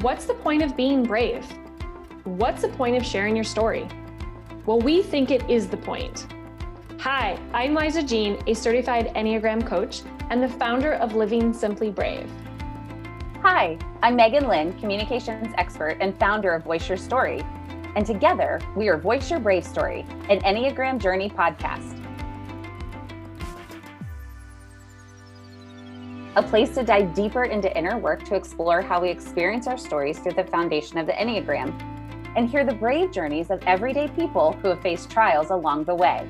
What's the point of being brave? What's the point of sharing your story? Well, we think it is the point. Hi, I'm Liza Jean, a certified Enneagram coach and the founder of Living Simply Brave. Hi, I'm Megan Lynn, communications expert and founder of Voice Your Story. And together, we are Voice Your Brave Story, an Enneagram Journey podcast. A place to dive deeper into inner work to explore how we experience our stories through the foundation of the Enneagram and hear the brave journeys of everyday people who have faced trials along the way.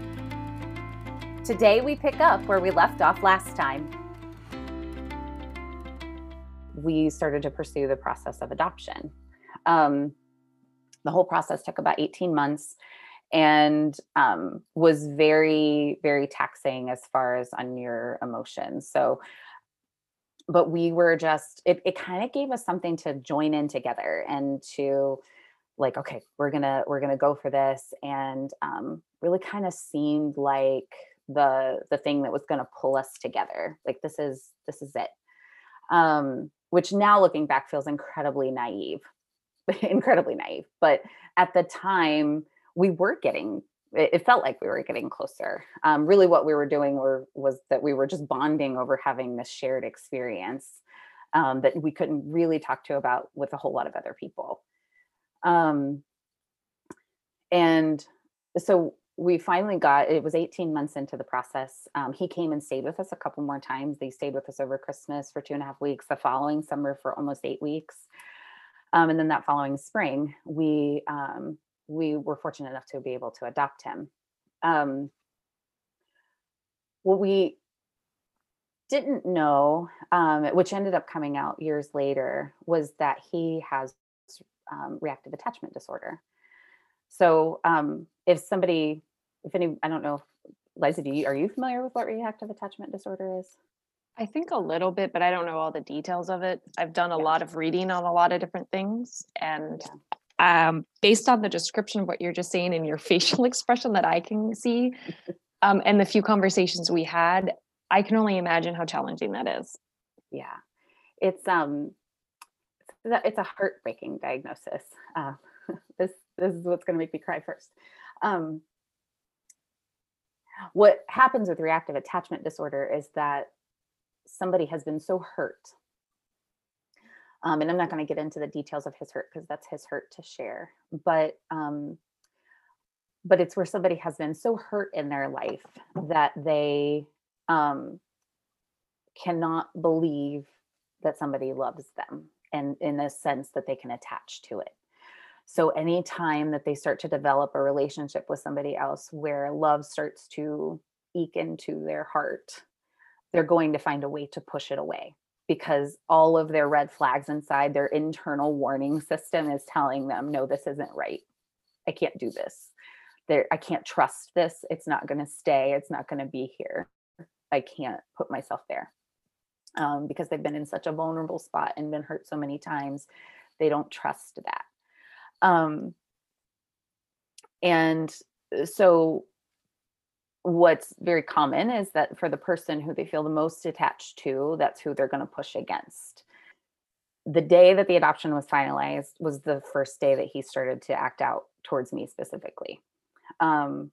Today, we pick up where we left off last time. We started to pursue the process of adoption. Um, the whole process took about 18 months and um, was very, very taxing as far as on your emotions. So, but we were just, it, it kind of gave us something to join in together and to, like okay we're gonna we're gonna go for this and um, really kind of seemed like the the thing that was gonna pull us together like this is this is it um, which now looking back feels incredibly naive incredibly naive but at the time we were getting it felt like we were getting closer. Um, really what we were doing were, was that we were just bonding over having this shared experience um, that we couldn't really talk to about with a whole lot of other people. Um, and so we finally got it was 18 months into the process um, he came and stayed with us a couple more times. They stayed with us over christmas for two and a half weeks the following summer for almost eight weeks. Um, and then that following spring we um, we were fortunate enough to be able to adopt him um, what we didn't know um, which ended up coming out years later was that he has um, reactive attachment disorder. So um, if somebody, if any, I don't know, Liza, do you, are you familiar with what reactive attachment disorder is? I think a little bit, but I don't know all the details of it. I've done a yeah. lot of reading on a lot of different things. And. Um, based on the description of what you're just saying and your facial expression that I can see, um, and the few conversations we had, I can only imagine how challenging that is. Yeah. It's um it's a heartbreaking diagnosis. Uh, this this is what's going to make me cry first. Um, what happens with reactive attachment disorder is that somebody has been so hurt. Um, and I'm not going to get into the details of his hurt because that's his hurt to share. But um, but it's where somebody has been so hurt in their life that they um, cannot believe that somebody loves them and in a sense that they can attach to it. So anytime that they start to develop a relationship with somebody else where love starts to eke into their heart, they're going to find a way to push it away because all of their red flags inside their internal warning system is telling them, no, this isn't right. I can't do this. There, I can't trust this. It's not going to stay. It's not going to be here. I can't put myself there um, because they've been in such a vulnerable spot and been hurt so many times they don't trust that um, and uh, so what's very common is that for the person who they feel the most attached to that's who they're going to push against the day that the adoption was finalized was the first day that he started to act out towards me specifically um,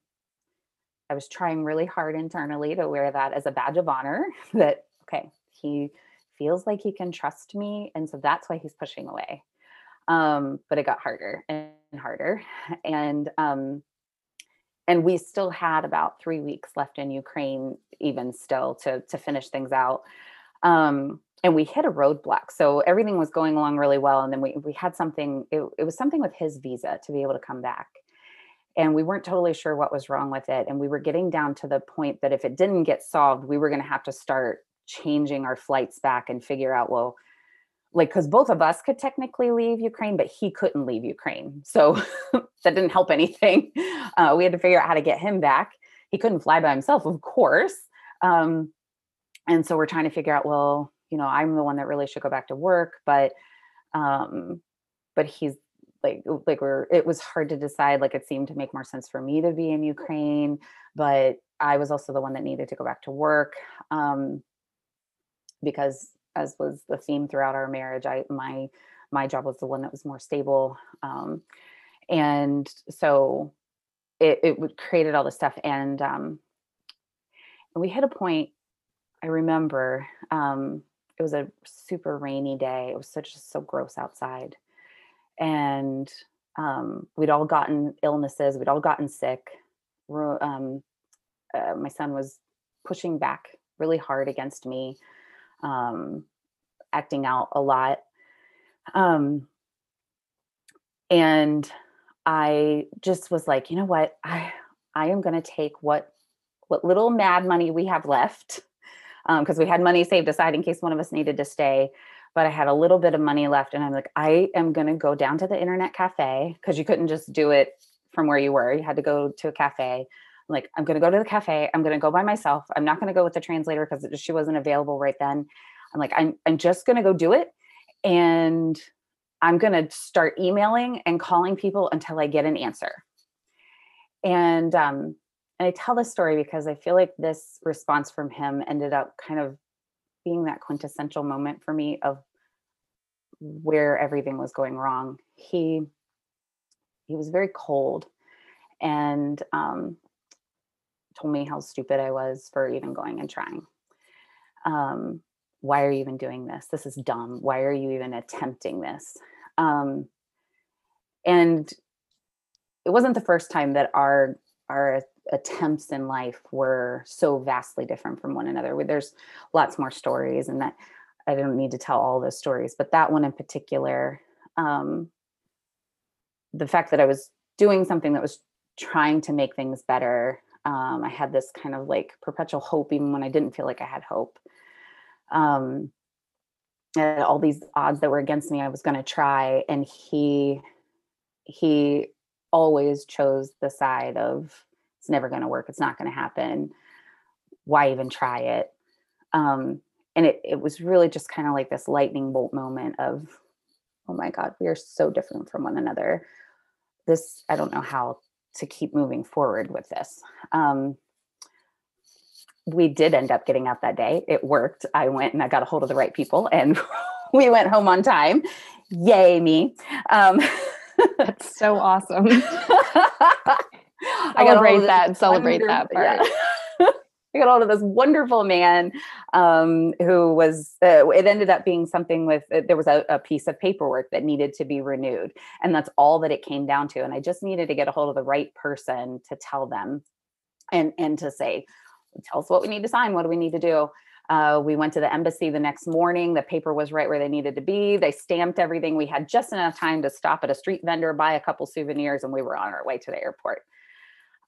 i was trying really hard internally to wear that as a badge of honor that okay he feels like he can trust me. And so that's why he's pushing away. Um, but it got harder and harder. And um, and we still had about three weeks left in Ukraine, even still to to finish things out. Um, and we hit a roadblock. So everything was going along really well. And then we we had something, it, it was something with his visa to be able to come back. And we weren't totally sure what was wrong with it. And we were getting down to the point that if it didn't get solved, we were going to have to start changing our flights back and figure out well like because both of us could technically leave ukraine but he couldn't leave ukraine. So that didn't help anything. Uh, we had to figure out how to get him back. He couldn't fly by himself of course. Um, and so we're trying to figure out well you know i'm the one that really should go back to work but um but he's like like we're it was hard to decide like it seemed to make more sense for me to be in ukraine but i was also the one that needed to go back to work um because as was the theme throughout our marriage i my my job was the one that was more stable. Um, and so it, it created all this stuff. And, um, and we hit a point, I remember, um, it was a super rainy day. It was such so gross outside. And um, we'd all gotten illnesses, we'd all gotten sick. Um, uh, my son was pushing back really hard against me, um, acting out a lot. Um, and I just was like, you know what? I I am going to take what what little mad money we have left because we had money saved aside in case one of us needed to stay. But I had a little bit of money left, and I'm like, I am going to go down to the internet cafe because you couldn't just do it from where you were. You had to go to a cafe. Like, I'm going to go to the cafe. I'm going to go by myself. I'm not going to go with the translator because she wasn't available right then. I'm like, I'm I'm just going to go do it, and I'm going to start emailing and calling people until I get an answer. And um, and I tell this story because I feel like this response from him ended up kind of being that quintessential moment for me of where everything was going wrong. He he was very cold and um, told me how stupid I was for even going and trying. Um, why are you even doing this? This is dumb. Why are you even attempting this? Um, and it wasn't the first time that our our attempts in life were so vastly different from one another. There's lots more stories, and that I don't need to tell all those stories, but that one in particular, um, the fact that I was doing something that was trying to make things better. Um, I had this kind of like perpetual hope, even when I didn't feel like I had hope. Um, and all these odds that were against me, I was going to try, and he he always chose the side of it's never going to work it's not going to happen. Why even try it? Um, and it, it was really just kind of like this lightning bolt moment of oh my god we are so different from one another. This i don't know how to keep moving forward with this um, we did end up getting out that day it worked i went and i got a hold of the right people and we went home on time yay me um, That's so awesome. I got Celebrate of that, celebrate that part. yeah. I got hold of this wonderful man um, who was. Uh, it ended up being something with. Uh, there was a, a piece of paperwork that needed to be renewed, and that's all that it came down to. And I just needed to get a hold of the right person to tell them, and and to say, tell us what we need to sign. What do we need to do? Uh, we went to the embassy the next morning. The paper was right where they needed to be. They stamped everything. We had just enough time to stop at a street vendor, buy a couple souvenirs, and we were on our way to the airport.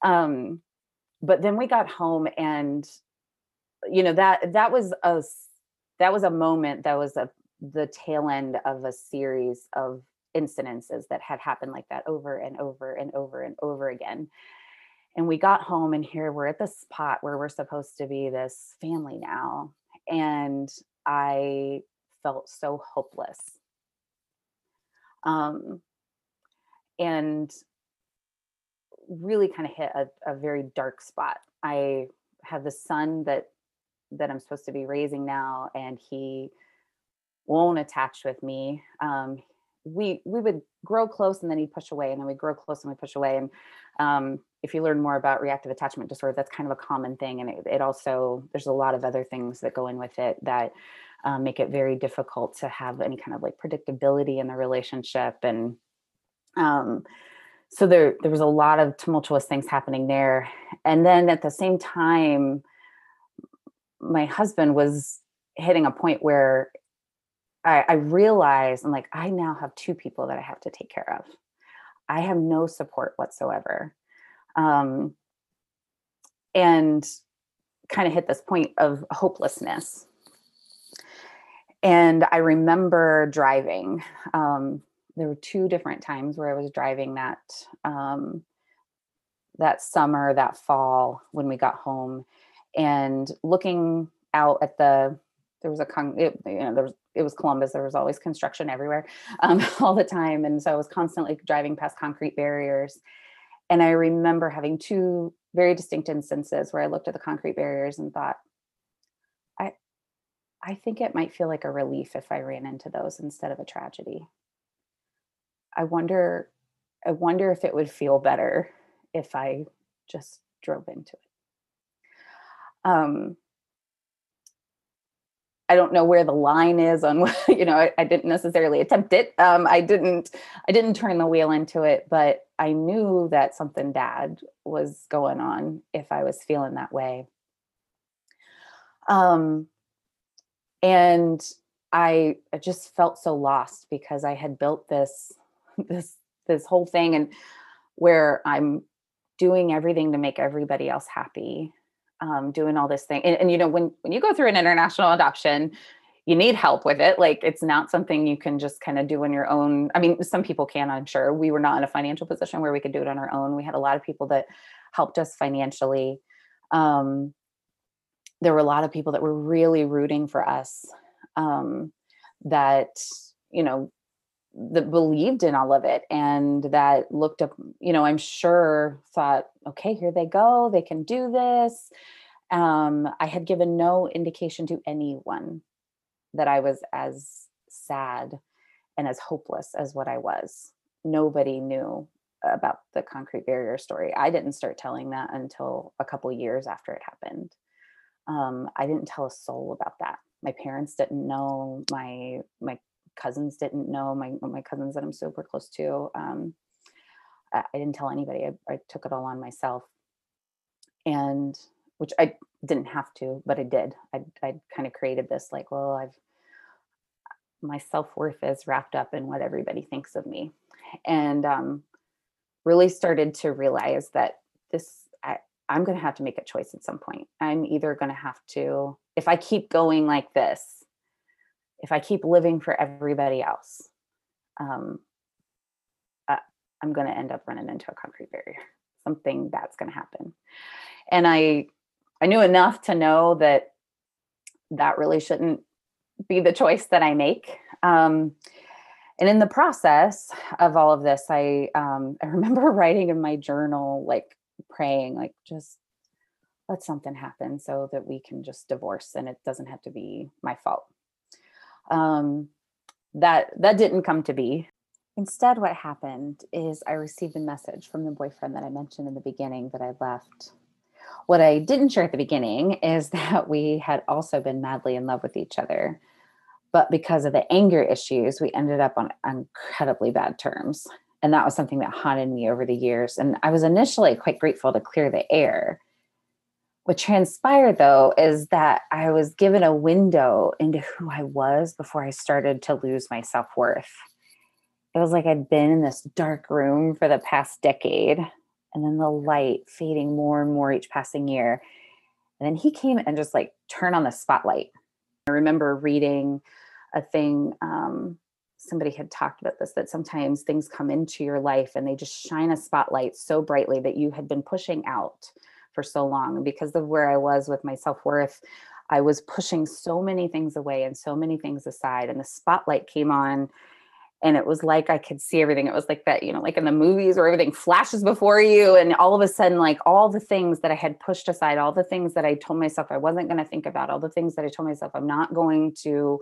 Um, but then we got home, and you know that that was a that was a moment that was a the tail end of a series of incidences that had happened like that over and over and over and over again. And we got home, and here we're at the spot where we're supposed to be this family now. And I felt so hopeless. Um, and really kind of hit a, a very dark spot. I have the son that that I'm supposed to be raising now, and he won't attach with me. Um, we we would grow close and then he'd push away, and then we'd grow close and we push away. And um, if you learn more about reactive attachment disorder, that's kind of a common thing, and it, it also there's a lot of other things that go in with it that um, make it very difficult to have any kind of like predictability in the relationship and um, so there there was a lot of tumultuous things happening there and then at the same time my husband was hitting a point where I, I realized I'm like, I now have two people that I have to take care of. I have no support whatsoever. Um, and kind of hit this point of hopelessness. And I remember driving. Um, there were two different times where I was driving that um, that summer, that fall when we got home, and looking out at the there was a con it, you know there was it was Columbus. There was always construction everywhere, um, all the time, and so I was constantly driving past concrete barriers. And I remember having two very distinct instances where I looked at the concrete barriers and thought, I, I think it might feel like a relief if I ran into those instead of a tragedy. I wonder, I wonder if it would feel better if I just drove into it. Um, I don't know where the line is on what, you know, I, I didn't necessarily attempt it. Um, I didn't, I didn't turn the wheel into it, but I knew that something bad was going on if I was feeling that way. Um, and I, I just felt so lost because I had built this, this, this whole thing and where I'm doing everything to make everybody else happy um, doing all this thing. And, and, you know, when when you go through an international adoption, you need help with it. Like it's not something you can just kind of do on your own. I mean, some people can, I'm sure. We were not in a financial position where we could do it on our own. We had a lot of people that helped us financially. Um, there were a lot of people that were really rooting for us. Um, that you know that believed in all of it and that looked up you know i'm sure thought okay here they go they can do this. Um, i had given no indication to anyone that i was as sad and as hopeless as what i was. Nobody knew about the concrete barrier story. I didn't start telling that until a couple years after it happened. Um, i didn't tell a soul about that. My parents didn't know. My my cousins didn't know my my cousins that I'm super close to. Um, I, I, didn't tell anybody. I, I, took it all on myself, and which I didn't have to, but I did. I I kind of created this like, well, I've my self worth is wrapped up in what everybody thinks of me, and um, really started to realize that this I, I'm going to have to make a choice at some point. I'm either going to have to, if I keep going like this, if I keep living for everybody else, um, uh, I'm going to end up running into a concrete barrier. Something that's going to happen. And I, I knew enough to know that that really shouldn't be the choice that I make. Um, and in the process of all of this, I um, I remember writing in my journal, like praying, like just let something happen so that we can just divorce and it doesn't have to be my fault um, that that didn't come to be. Instead what happened is i received a message from the boyfriend that i mentioned in the beginning that i left. What i didn't share at the beginning is that we had also been madly in love with each other but because of the anger issues we ended up on incredibly bad terms. And that was something that haunted me over the years. And i was initially quite grateful to clear the air what transpired though is that I was given a window into who I was before I started to lose my self worth. It was like I'd been in this dark room for the past decade, and then the light fading more and more each passing year. And then he came and just like turned on the spotlight. I remember reading a thing, um, somebody had talked about this that sometimes things come into your life and they just shine a spotlight so brightly that you had been pushing out for so long because of where I was with my self worth. I was pushing so many things away and so many things aside, and the spotlight came on. And it was like I could see everything. It was like that, you know, like in the movies where everything flashes before you. And all of a sudden, like all the things that I had pushed aside, all the things that I told myself I wasn't going to think about, all the things that I told myself I'm not going to,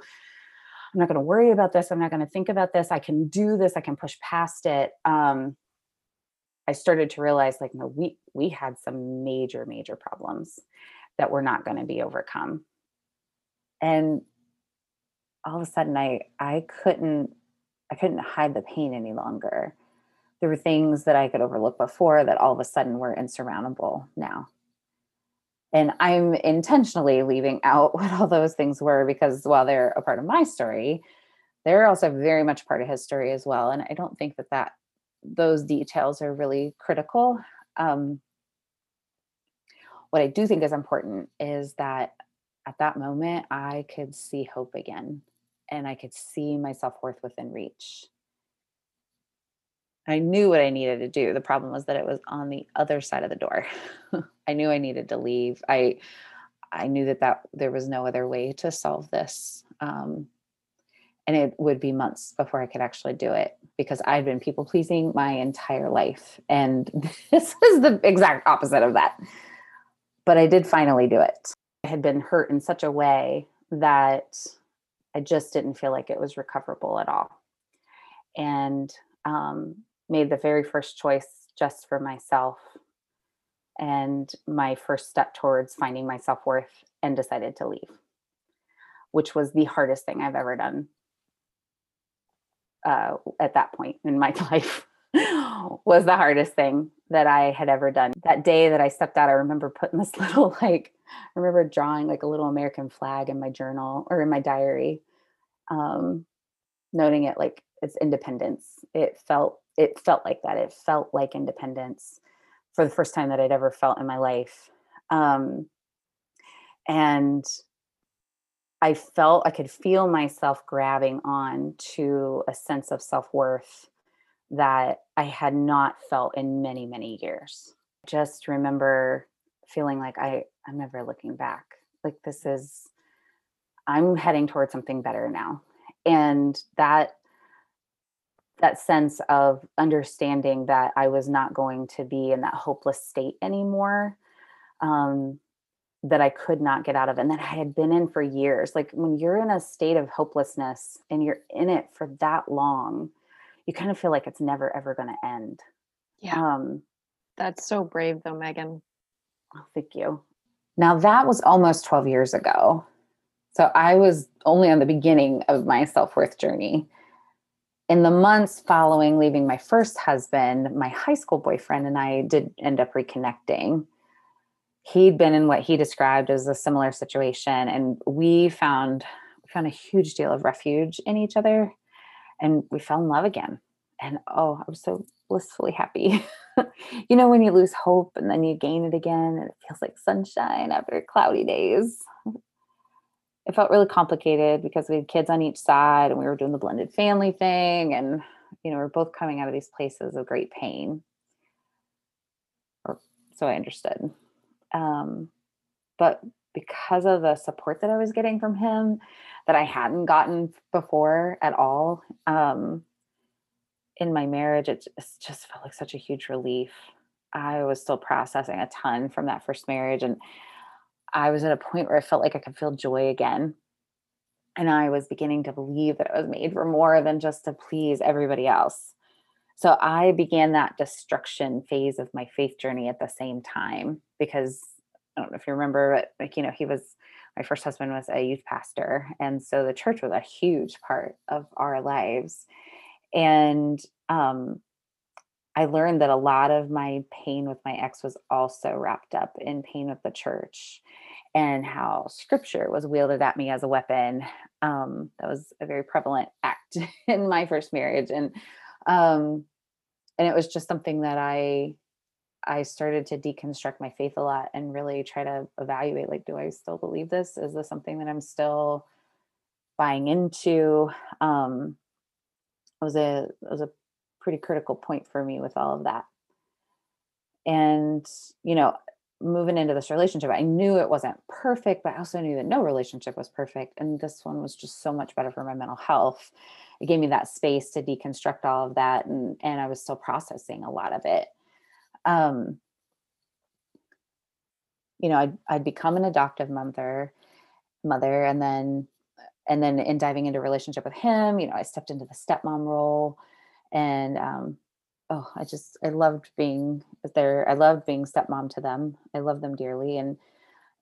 I'm not going to worry about this. I'm not going to think about this. I can do this. I can push past it. Um, I started to realize like no we we had some major major problems that were not going to be overcome. And all of a sudden I I couldn't I couldn't hide the pain any longer. There were things that I could overlook before that all of a sudden were insurmountable now. And I'm intentionally leaving out what all those things were because while they're a part of my story they're also very much part of his story as well. And I don't think that that those details are really critical. Um, what I do think is important is that at that moment, I could see hope again and I could see my self worth within reach. I knew what I needed to do. The problem was that it was on the other side of the door. I knew I needed to leave. I I knew that that there was no other way to solve this. Um, and it would be months before I could actually do it because I've been people pleasing my entire life. And this is the exact opposite of that. But I did finally do it. I had been hurt in such a way that I just didn't feel like it was recoverable at all. And um, made the very first choice just for myself and my first step towards finding my self worth and decided to leave, which was the hardest thing I've ever done uh, at that point in my life. was the hardest thing that I had ever done. That day that I stepped out, I remember putting this little, like, I remember drawing like a little American flag in my journal or in my diary, um, noting it like it's independence. It felt, it felt like that. It felt like independence for the first time that I'd ever felt in my life. Um, and I felt I could feel myself grabbing on to a sense of self worth that I had not felt in many, many years. Just remember feeling like I, I'm never looking back. Like this is, I'm heading towards something better now. And that that sense of understanding that I was not going to be in that hopeless state anymore, um, that I could not get out of, and that I had been in for years. Like when you're in a state of hopelessness and you're in it for that long, you kind of feel like it's never ever going to end. Yeah. Um, That's so brave though, Megan. oh, thank you. Now that was almost 12 years ago. So I was only on the beginning of my self worth journey in the months following leaving my first husband, my high school boyfriend and I did end up reconnecting. He'd been in what he described as a similar situation, and we found we found a huge deal of refuge in each other, and we fell in love again. And oh, I was so blissfully happy. you know, when you lose hope and then you gain it again, and it feels like sunshine after cloudy days it felt really complicated because we had kids on each side and we were doing the blended family thing and you know we are both coming out of these places of great pain or so i understood um, but because of the support that i was getting from him that i hadn't gotten before at all um, in my marriage it just, just felt like such a huge relief i was still processing a ton from that first marriage and I was at a point where I felt like I could feel joy again. And I was beginning to believe that I was made for more than just to please everybody else. So I began that destruction phase of my faith journey at the same time because I don't know if you remember, but like, you know, he was my first husband was a youth pastor. And so the church was a huge part of our lives. And um, I learned that a lot of my pain with my ex was also wrapped up in pain with the church and how scripture was wielded at me as a weapon. Um, that was a very prevalent act in my first marriage. And um, and it was just something that I I started to deconstruct my faith a lot and really try to evaluate like, do I still believe this? Is this something that I'm still buying into? Um, it was a it was a pretty critical point for me with all of that. And, you know, moving into this relationship, I knew it wasn't perfect, but I also knew that no relationship was perfect. And this one was just so much better for my mental health. It gave me that space to deconstruct all of that. And, and I was still processing a lot of it. Um, you know, I'd, I'd become an adoptive mother, mother, and then, and then in diving into relationship with him, you know, I stepped into the stepmom role and um, oh, I just I loved being there. I loved being stepmom to them. I love them dearly, and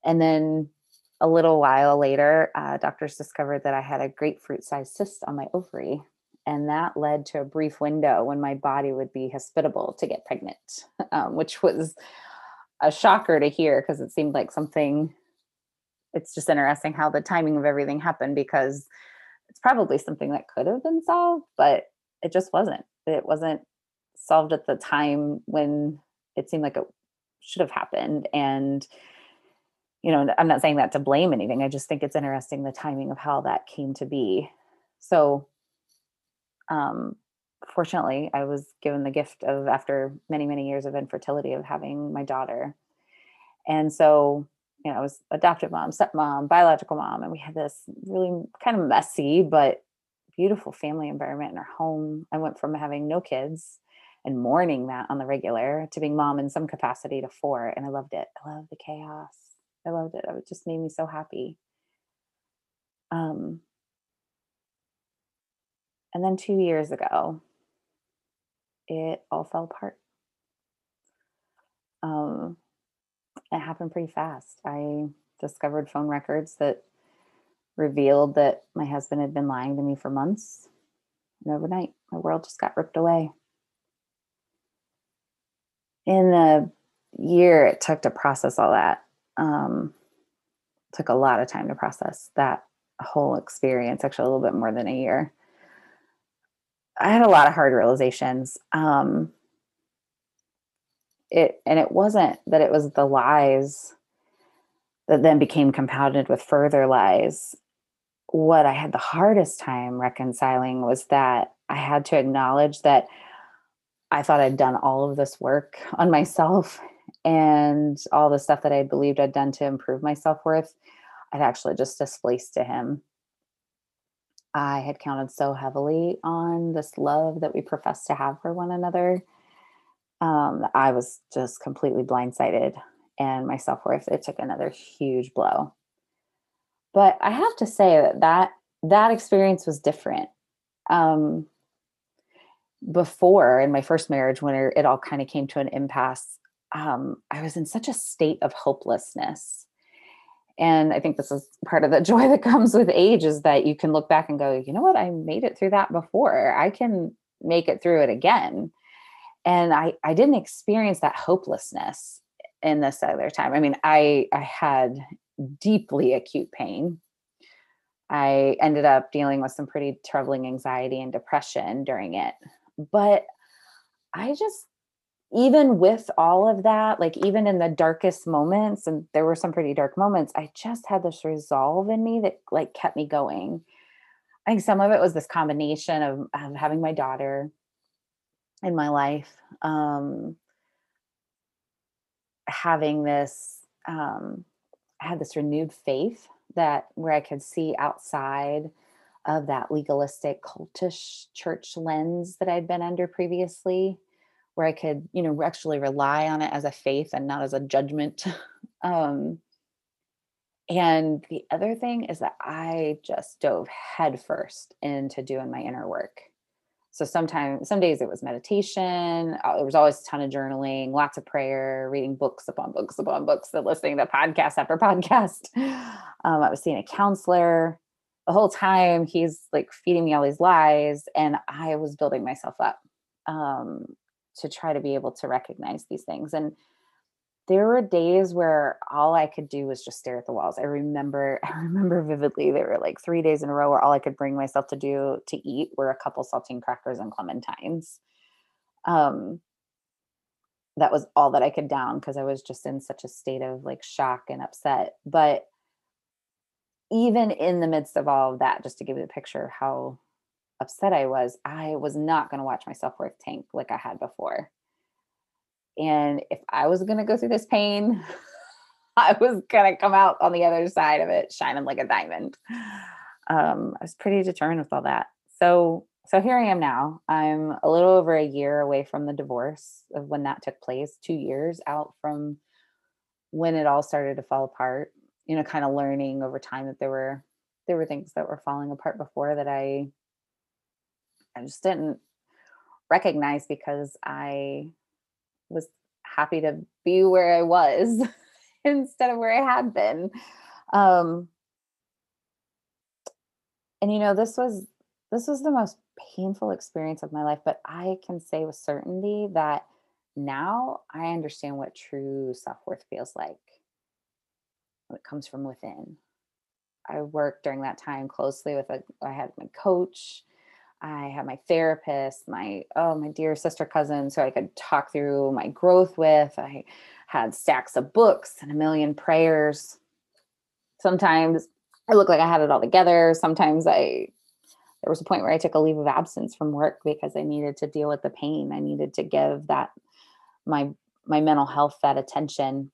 and then a little while later, uh, doctors discovered that I had a grapefruit-sized cyst on my ovary, and that led to a brief window when my body would be hospitable to get pregnant, um, which was a shocker to hear because it seemed like something. It's just interesting how the timing of everything happened because it's probably something that could have been solved, but it just wasn't. It wasn't solved at the time when it seemed like it should have happened. And, you know, I'm not saying that to blame anything. I just think it's interesting the timing of how that came to be. So, um, fortunately, I was given the gift of, after many, many years of infertility, of having my daughter. And so, you know, I was adoptive mom, stepmom, biological mom, and we had this really kind of messy but beautiful family environment in our home. I went from having no kids and mourning that on the regular to being mom in some capacity to four. And I loved it. I loved the chaos. I loved it. It just made me so happy. Um, and then two years ago, it all fell apart. Um, it happened pretty fast. I discovered phone records that revealed that my husband had been lying to me for months. And overnight, my world just got ripped away. In the year it took to process all that, um, took a lot of time to process that whole experience, actually, a little bit more than a year. I had a lot of hard realizations. Um, it and it wasn't that it was the lies that then became compounded with further lies. What I had the hardest time reconciling was that I had to acknowledge that I thought I'd done all of this work on myself and all the stuff that I believed I'd done to improve my self worth, I'd actually just displaced to him. I had counted so heavily on this love that we profess to have for one another. Um, I was just completely blindsided, and my self worth it took another huge blow. But I have to say that that that experience was different. Um, before in my first marriage, when it all kind of came to an impasse, um, I was in such a state of hopelessness. And i think this is part of the joy that comes with age is that you can look back and go you know what? I made it through that before. I can make it through it again. And i i didn't experience that hopelessness in this other time. I mean i i had deeply acute pain. I ended up dealing with some pretty troubling anxiety and depression during it. But i just even with all of that, like even in the darkest moments, and there were some pretty dark moments, I just had this resolve in me that like kept me going. I think some of it was this combination of, having my daughter in my life, um, having this, um, I had this renewed faith that where I could see outside of that legalistic cultish church lens that I'd been under previously where I could, you know, actually rely on it as a faith and not as a judgment. um, and the other thing is that I just dove headfirst into doing my inner work. So sometimes, some days it was meditation. Uh, there was always a ton of journaling, lots of prayer, reading books upon books upon books, and listening to podcast after podcast. Um, I was seeing a counselor the whole time. He's like feeding me all these lies, and I was building myself up. Um, to try to be able to recognize these things and there were days where all I could do was just stare at the walls. I remember, I remember vividly there were like three days in a row where all I could bring myself to do to eat were a couple saltine crackers and clementines. Um, that was all that I could down because I was just in such a state of like shock and upset. But even in the midst of all of that, just to give you a picture of how upset I was, I was not going to watch my self worth tank like I had before. And if I was going to go through this pain, I was going to come out on the other side of it shining like a diamond. Um, I was pretty determined with all that. So, so here I am now. I'm a little over a year away from the divorce of when that took place, two years out from when it all started to fall apart. You know, kind of learning over time that there were there were things that were falling apart before that I I just didn't recognize because I was happy to be where I was instead of where I had been. Um, and you know, this was this was the most painful experience of my life, but I can say with certainty that now I understand what true self-worth feels like it comes from within. I worked during that time closely with a I had my coach I had my therapist, my oh my dear sister cousin, so I could talk through my growth with. I had stacks of books and a million prayers. Sometimes I looked like I had it all together. Sometimes I there was a point where I took a leave of absence from work because I needed to deal with the pain. I needed to give that my my mental health that attention.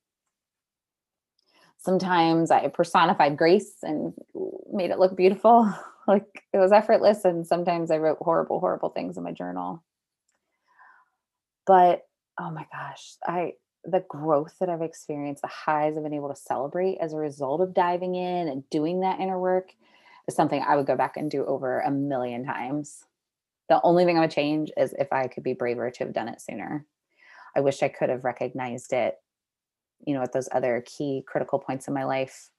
Sometimes I personified grace and made it look beautiful. like it was effortless and sometimes i wrote horrible horrible things in my journal but oh my gosh i the growth that i've experienced the highs i've been able to celebrate as a result of diving in and doing that inner work is something i would go back and do over a million times The only thing I would change is if I could be braver to have done it sooner. I wish I could have recognized it, you know, at those other key critical points in my life.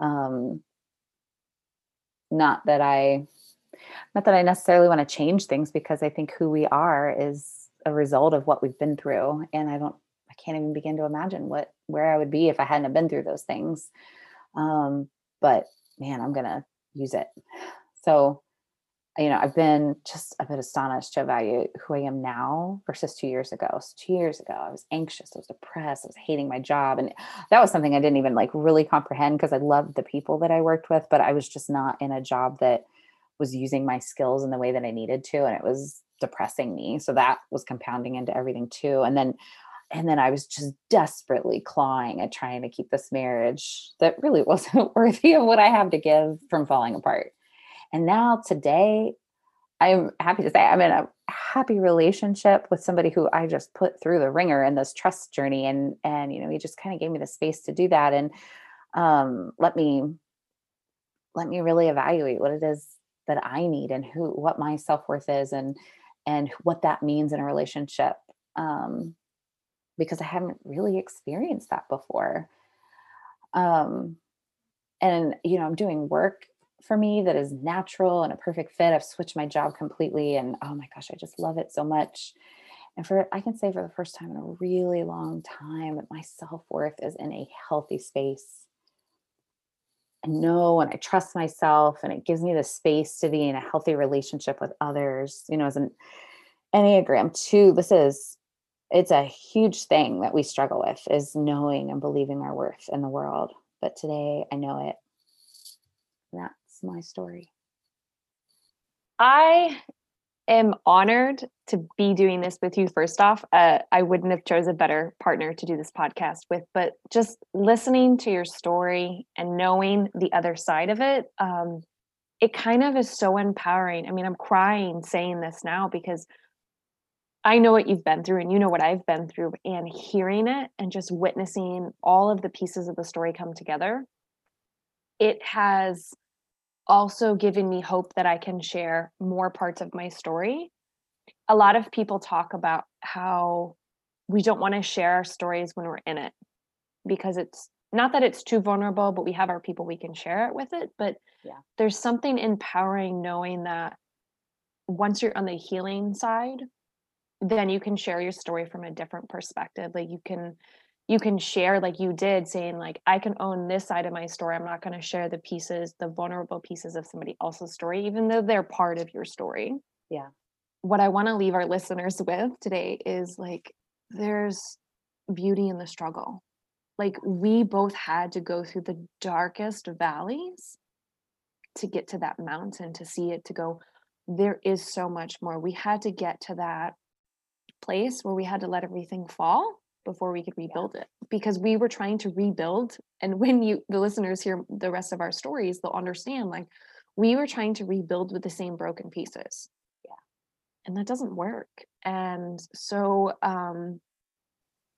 Um, not that I, not that I necessarily want to change things because I think who we are is a result of what we've been through. And I don't, I can't even begin to imagine what, where I would be if I hadn't been through those things. Um, but man, I'm going to use it. So you know, I've been just a bit astonished to evaluate who I am now versus two years ago. So two years ago, I was anxious, I was depressed, I was hating my job. And that was something I didn't even like really comprehend because I loved the people that I worked with, but I was just not in a job that was using my skills in the way that I needed to. And it was depressing me. So that was compounding into everything too. And then and then I was just desperately clawing at trying to keep this marriage that really wasn't worthy of what I have to give from falling apart. And now today, I'm happy to say I'm in a happy relationship with somebody who I just put through the ringer in this trust journey. And and you know, he just kind of gave me the space to do that and um let me let me really evaluate what it is that I need and who what my self-worth is and and what that means in a relationship. Um because I haven't really experienced that before. Um and you know, I'm doing work for me that is natural and a perfect fit. I've switched my job completely and oh my gosh, I just love it so much. And for I can say for the first time in a really long time that my self-worth is in a healthy space. I know and I trust myself and it gives me the space to be in a healthy relationship with others. You know, as an Enneagram 2, this is it's a huge thing that we struggle with is knowing and believing our worth in the world. But today I know it. That my story. I am honored to be doing this with you first off uh, i wouldn't have chose a better partner to do this podcast with but just listening to your story and knowing the other side of it um, it kind of is so empowering i mean i'm crying saying this now because i know what you've been through and you know what i've been through and hearing it and just witnessing all of the pieces of the story come together it has also given me hope that I can share more parts of my story. A lot of people talk about how we don't want to share our stories when we're in it because it's not that it's too vulnerable, but we have our people we can share it with it. But yeah. there's something empowering knowing that once you're on the healing side, then you can share your story from a different perspective. Like you can you can share like you did saying like i can own this side of my story. I'm not going to share the pieces the vulnerable pieces of somebody else's story even though they're part of your story. Yeah. What i want to leave our listeners with today is like there's beauty in the struggle. Like we both had to go through the darkest valleys to get to that mountain to see it to go there is so much more. We had to get to that place where we had to let everything fall before we could rebuild yeah. it because we were trying to rebuild and when you the listeners hear the rest of our stories they'll understand like we were trying to rebuild with the same broken pieces. Yeah. And that doesn't work. And so um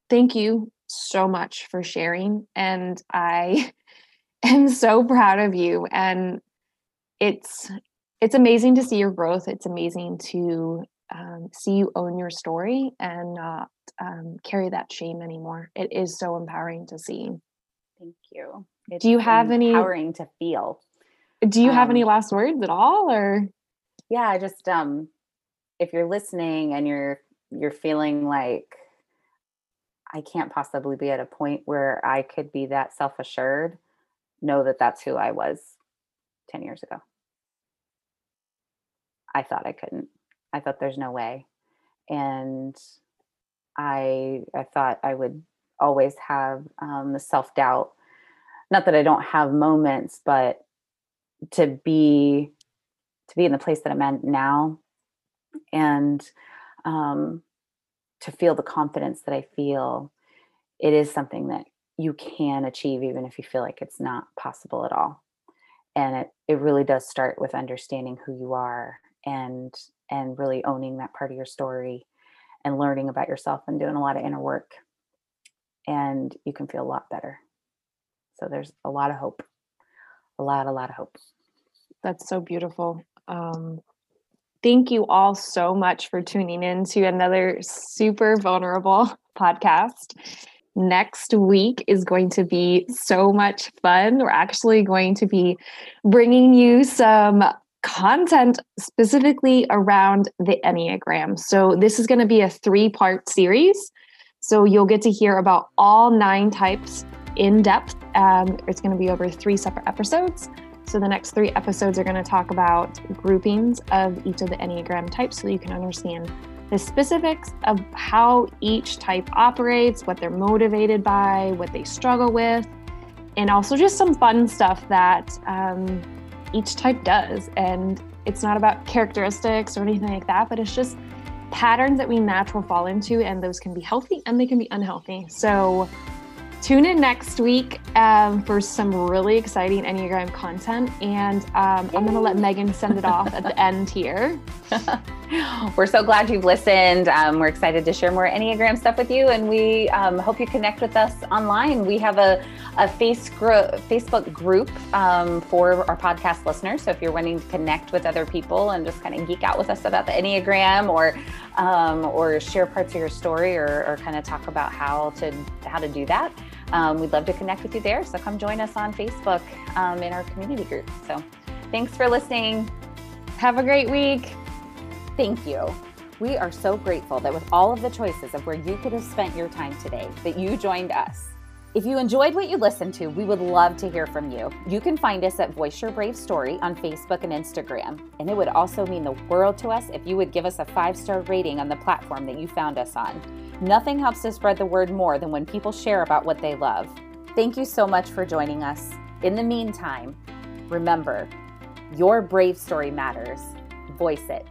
thank you so much for sharing and i am so proud of you and it's it's amazing to see your growth. It's amazing to um, see you own your story and not um, carry that shame anymore. It is so empowering to see. Thank you. It's do you have empowering any empowering to feel? Do you um, have any last words at all, or? Yeah, just um, if you're listening and you're you're feeling like I can't possibly be at a point where I could be that self assured, know that that's who I was ten years ago. I thought I couldn't. I thought there's no way. And I I thought I would always have um, the self doubt. Not that I don't have moments, but to be to be in the place that I'm at now, and um, to feel the confidence that I feel, it is something that you can achieve even if you feel like it's not possible at all. And it it really does start with understanding who you are and and really owning that part of your story and learning about yourself and doing a lot of inner work and you can feel a lot better so there's a lot of hope a lot a lot of hope that's so beautiful um thank you all so much for tuning in to another super vulnerable podcast. Next week is going to be so much fun. We're actually going to be bringing you some content specifically around the Enneagram. So, this is going to be a three part series. So, you'll get to hear about all nine types in depth. Um, it's going to be over three separate episodes. So, the next three episodes are going to talk about groupings of each of the Enneagram types so you can understand the specifics of how each type operates, what they're motivated by, what they struggle with, and also just some fun stuff that um, each type does. And it's not about characteristics or anything like that, but it's just patterns that we naturally fall into, and those can be healthy and they can be unhealthy. So, tune in next week um, for some really exciting Enneagram content. And um, I'm going to let Megan send it off at the end here. we're so glad you've listened. Um, we're excited to share more Enneagram stuff with you, and we um, hope you connect with us online. We have a, a face gro- Facebook group um, for our podcast listeners. So if you're wanting to connect with other people and just kind of geek out with us about the Enneagram or um, or share parts of your story or, or kind of talk about how to how to do that, um, we'd love to connect with you there. So come join us on Facebook um, in our community group. So thanks for listening. Have a great week. Thank you. We are so grateful that with all of the choices of where you could have spent your time today, that you joined us. If you enjoyed what you listened to, we would love to hear from you. You can find us at Voice Your Brave Story on Facebook and Instagram. And it would also mean the world to us if you would give us a five star rating on the platform that you found us on. Nothing helps to spread the word more than when people share about what they love. Thank you so much for joining us. In the meantime, remember, your brave story matters. Voice it.